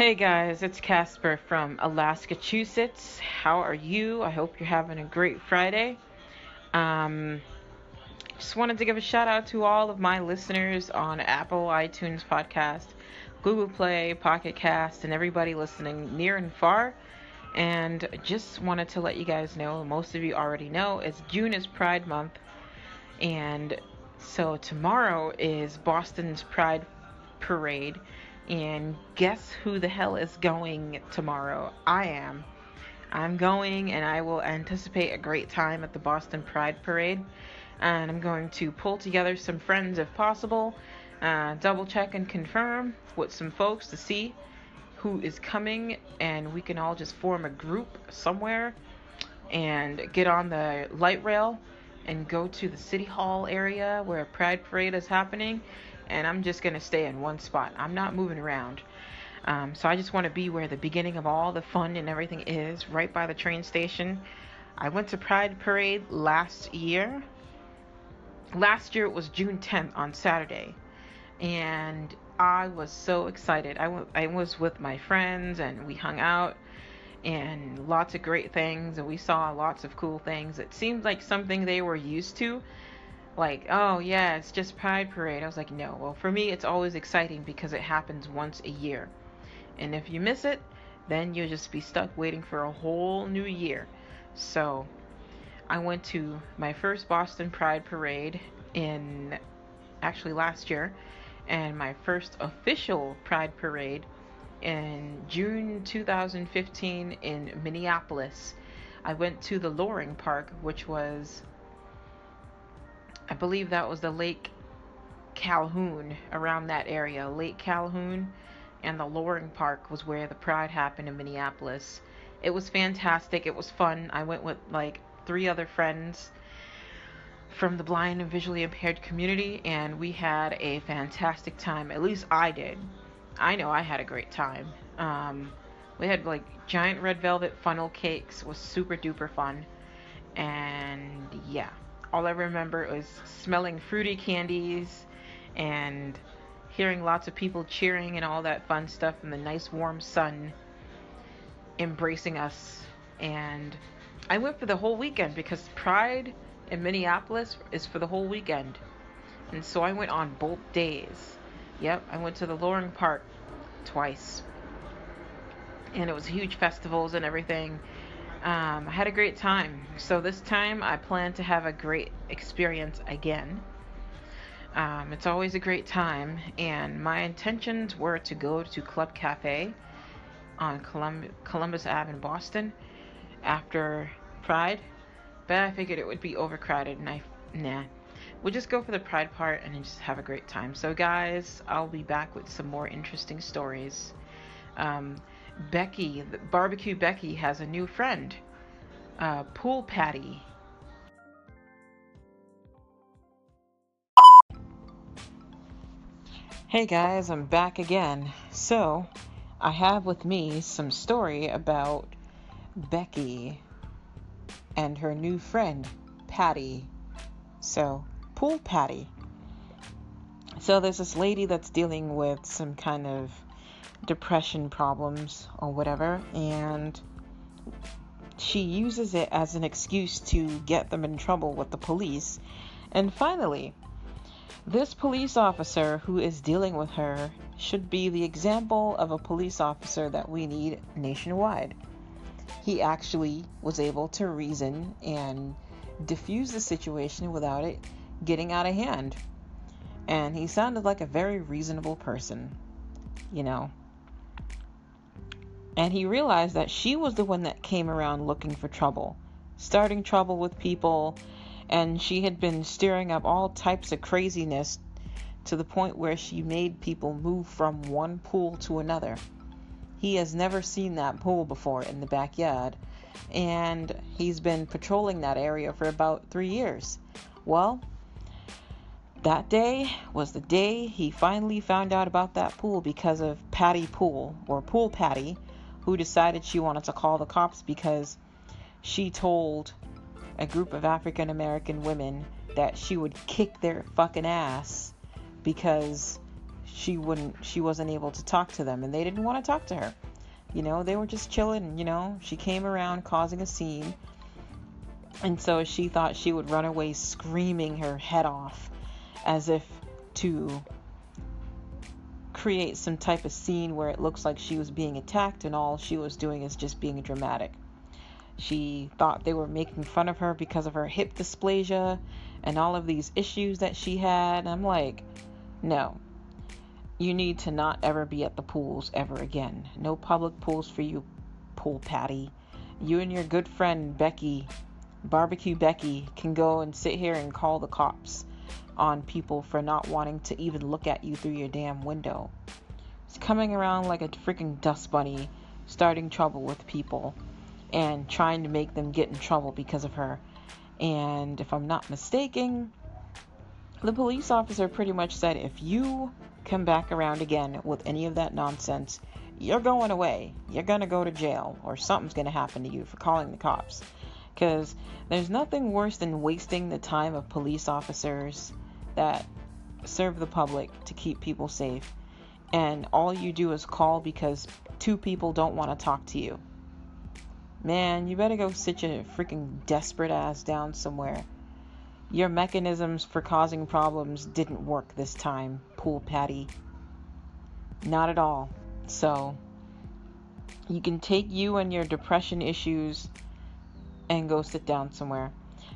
Hey guys, it's Casper from Alaska-Chusets. How are you? I hope you're having a great Friday. Um, just wanted to give a shout out to all of my listeners on Apple iTunes podcast, Google Play, Pocket Cast, and everybody listening near and far. And just wanted to let you guys know, most of you already know, it's June is Pride Month. And so tomorrow is Boston's Pride Parade and guess who the hell is going tomorrow? I am. I'm going and I will anticipate a great time at the Boston Pride Parade. And I'm going to pull together some friends if possible, uh, double check and confirm with some folks to see who is coming, and we can all just form a group somewhere and get on the light rail and go to the city hall area where a pride parade is happening and I'm just going to stay in one spot. I'm not moving around. Um, so I just want to be where the beginning of all the fun and everything is, right by the train station. I went to Pride Parade last year. Last year it was June 10th on Saturday, and I was so excited. I, w- I was with my friends and we hung out and lots of great things and we saw lots of cool things. It seemed like something they were used to like, oh yeah, it's just Pride Parade. I was like, no. Well, for me, it's always exciting because it happens once a year. And if you miss it, then you'll just be stuck waiting for a whole new year. So, I went to my first Boston Pride Parade in actually last year, and my first official Pride Parade in June 2015 in Minneapolis. I went to the Loring Park, which was I believe that was the Lake Calhoun around that area. Lake Calhoun and the Loring Park was where the Pride happened in Minneapolis. It was fantastic. It was fun. I went with like three other friends from the blind and visually impaired community, and we had a fantastic time. At least I did. I know I had a great time. Um, we had like giant red velvet funnel cakes, was super duper fun, and yeah all I remember was smelling fruity candies and hearing lots of people cheering and all that fun stuff and the nice warm sun embracing us. And I went for the whole weekend because Pride in Minneapolis is for the whole weekend. And so I went on both days. Yep, I went to the Loring Park twice. And it was huge festivals and everything. Um, I had a great time. So this time I plan to have a great experience again. Um, it's always a great time, and my intentions were to go to Club Cafe on Colum- Columbus Ave in Boston after Pride, but I figured it would be overcrowded, and I nah. We'll just go for the Pride part and just have a great time. So, guys, I'll be back with some more interesting stories. Um, Becky, Barbecue Becky, has a new friend, uh, Pool Patty. Hey guys, I'm back again. So, I have with me some story about Becky and her new friend, Patty. So, Pool Patty. So, there's this lady that's dealing with some kind of depression problems or whatever, and she uses it as an excuse to get them in trouble with the police. And finally, this police officer who is dealing with her should be the example of a police officer that we need nationwide. He actually was able to reason and diffuse the situation without it getting out of hand. And he sounded like a very reasonable person, you know. And he realized that she was the one that came around looking for trouble, starting trouble with people, and she had been stirring up all types of craziness to the point where she made people move from one pool to another. He has never seen that pool before in the backyard, and he's been patrolling that area for about three years. Well, that day was the day he finally found out about that pool because of Patty Pool, or Pool Patty, who decided she wanted to call the cops because she told a group of African American women that she would kick their fucking ass because she wouldn't she wasn't able to talk to them and they didn't want to talk to her. You know, they were just chilling, you know. She came around causing a scene. And so she thought she would run away screaming her head off as if to create some type of scene where it looks like she was being attacked and all she was doing is just being dramatic. She thought they were making fun of her because of her hip dysplasia and all of these issues that she had. I'm like, no. You need to not ever be at the pools ever again. No public pools for you, pool patty. You and your good friend Becky, Barbecue Becky, can go and sit here and call the cops on people for not wanting to even look at you through your damn window. It's coming around like a freaking dust bunny, starting trouble with people and trying to make them get in trouble because of her. And if I'm not mistaken, the police officer pretty much said if you come back around again with any of that nonsense, you're going away. You're going to go to jail or something's going to happen to you for calling the cops. Because there's nothing worse than wasting the time of police officers that serve the public to keep people safe. And all you do is call because two people don't want to talk to you. Man, you better go sit your freaking desperate ass down somewhere. Your mechanisms for causing problems didn't work this time, Pool Patty. Not at all. So, you can take you and your depression issues and go sit down somewhere.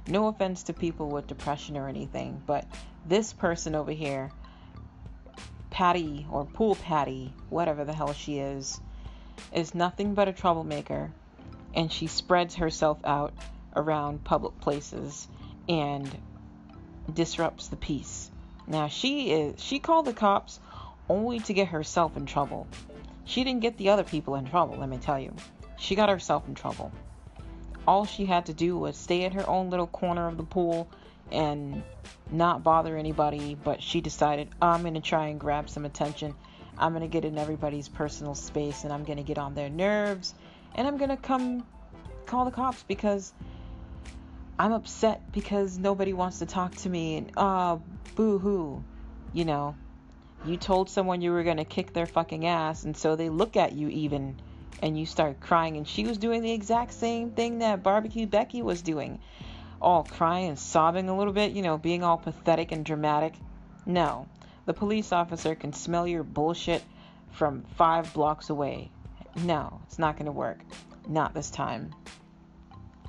No offense to people with depression or anything, but this person over here, Patty or Pool Patty, whatever the hell she is, is nothing but a troublemaker and she spreads herself out around public places and disrupts the peace. Now she is she called the cops only to get herself in trouble. She didn't get the other people in trouble, let me tell you. She got herself in trouble. All she had to do was stay in her own little corner of the pool and not bother anybody, but she decided, I'm going to try and grab some attention. I'm going to get in everybody's personal space and I'm going to get on their nerves and I'm going to come call the cops because I'm upset because nobody wants to talk to me and uh boo hoo. You know, you told someone you were going to kick their fucking ass and so they look at you even and you start crying and she was doing the exact same thing that barbecue Becky was doing. All crying and sobbing a little bit, you know, being all pathetic and dramatic. No. The police officer can smell your bullshit from 5 blocks away. No, it's not going to work. Not this time.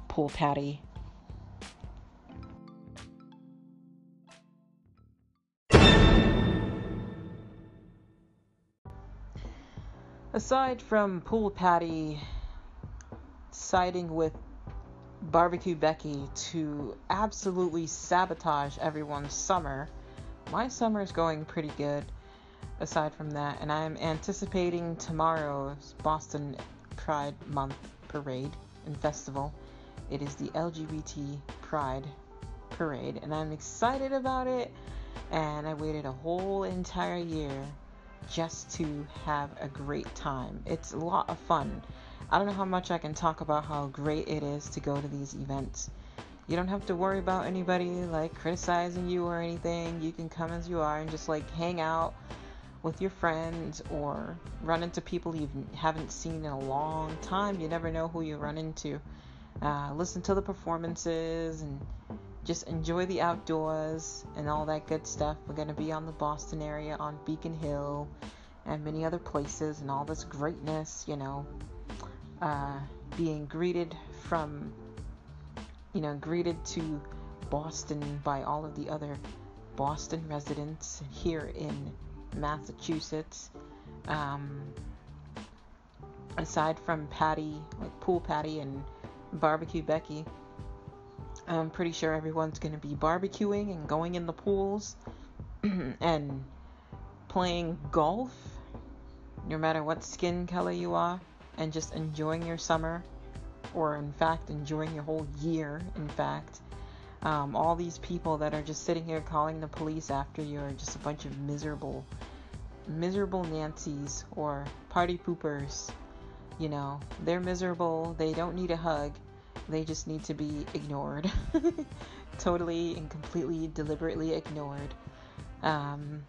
Pool Patty. Aside from Pool Patty siding with Barbecue Becky to absolutely sabotage everyone's summer, my summer is going pretty good aside from that, and I'm anticipating tomorrow's Boston Pride Month parade and festival. It is the LGBT Pride parade, and I'm excited about it. And I waited a whole entire year just to have a great time. It's a lot of fun. I don't know how much I can talk about how great it is to go to these events. You don't have to worry about anybody like criticizing you or anything. You can come as you are and just like hang out with your friends or run into people you haven't seen in a long time. You never know who you run into. Uh, listen to the performances and just enjoy the outdoors and all that good stuff. We're going to be on the Boston area on Beacon Hill and many other places and all this greatness, you know, uh, being greeted from, you know, greeted to Boston by all of the other Boston residents here in Massachusetts. Um, aside from Patty, like Pool Patty and Barbecue Becky, I'm pretty sure everyone's going to be barbecuing and going in the pools and playing golf, no matter what skin color you are, and just enjoying your summer, or in fact, enjoying your whole year, in fact. Um, all these people that are just sitting here calling the police after you are just a bunch of miserable, miserable Nancy's or party poopers. You know, they're miserable. They don't need a hug. They just need to be ignored. totally and completely, deliberately ignored. Um,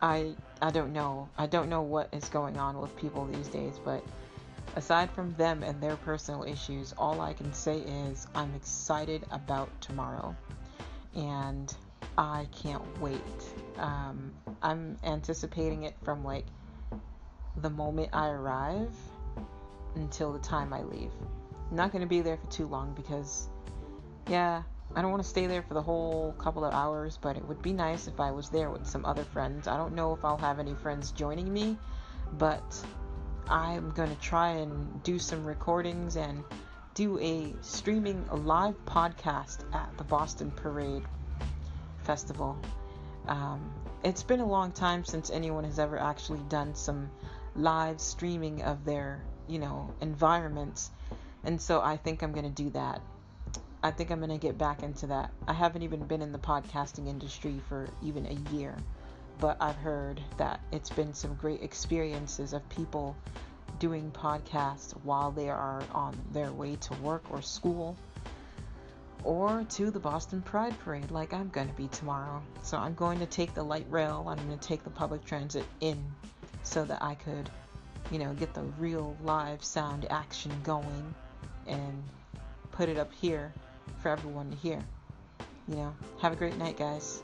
I I don't know. I don't know what is going on with people these days, but aside from them and their personal issues, all I can say is I'm excited about tomorrow. And I can't wait. Um, I'm anticipating it from like the moment I arrive until the time I leave. I'm not going to be there for too long because, yeah, I don't want to stay there for the whole couple of hours, but it would be nice if I was there with some other friends. I don't know if I'll have any friends joining me, but I'm going to try and do some recordings and do a streaming a live podcast at the Boston Parade Festival. Um, it's been a long time since anyone has ever actually done some live streaming of their, you know, environments. And so I think I'm going to do that. I think I'm going to get back into that. I haven't even been in the podcasting industry for even a year, but I've heard that it's been some great experiences of people doing podcasts while they are on their way to work or school or to the Boston Pride Parade, like I'm going to be tomorrow. So I'm going to take the light rail I'm going to take the public transit in so that I could, you know, get the real live sound action going and put it up here for everyone to hear. You know, have a great night, guys.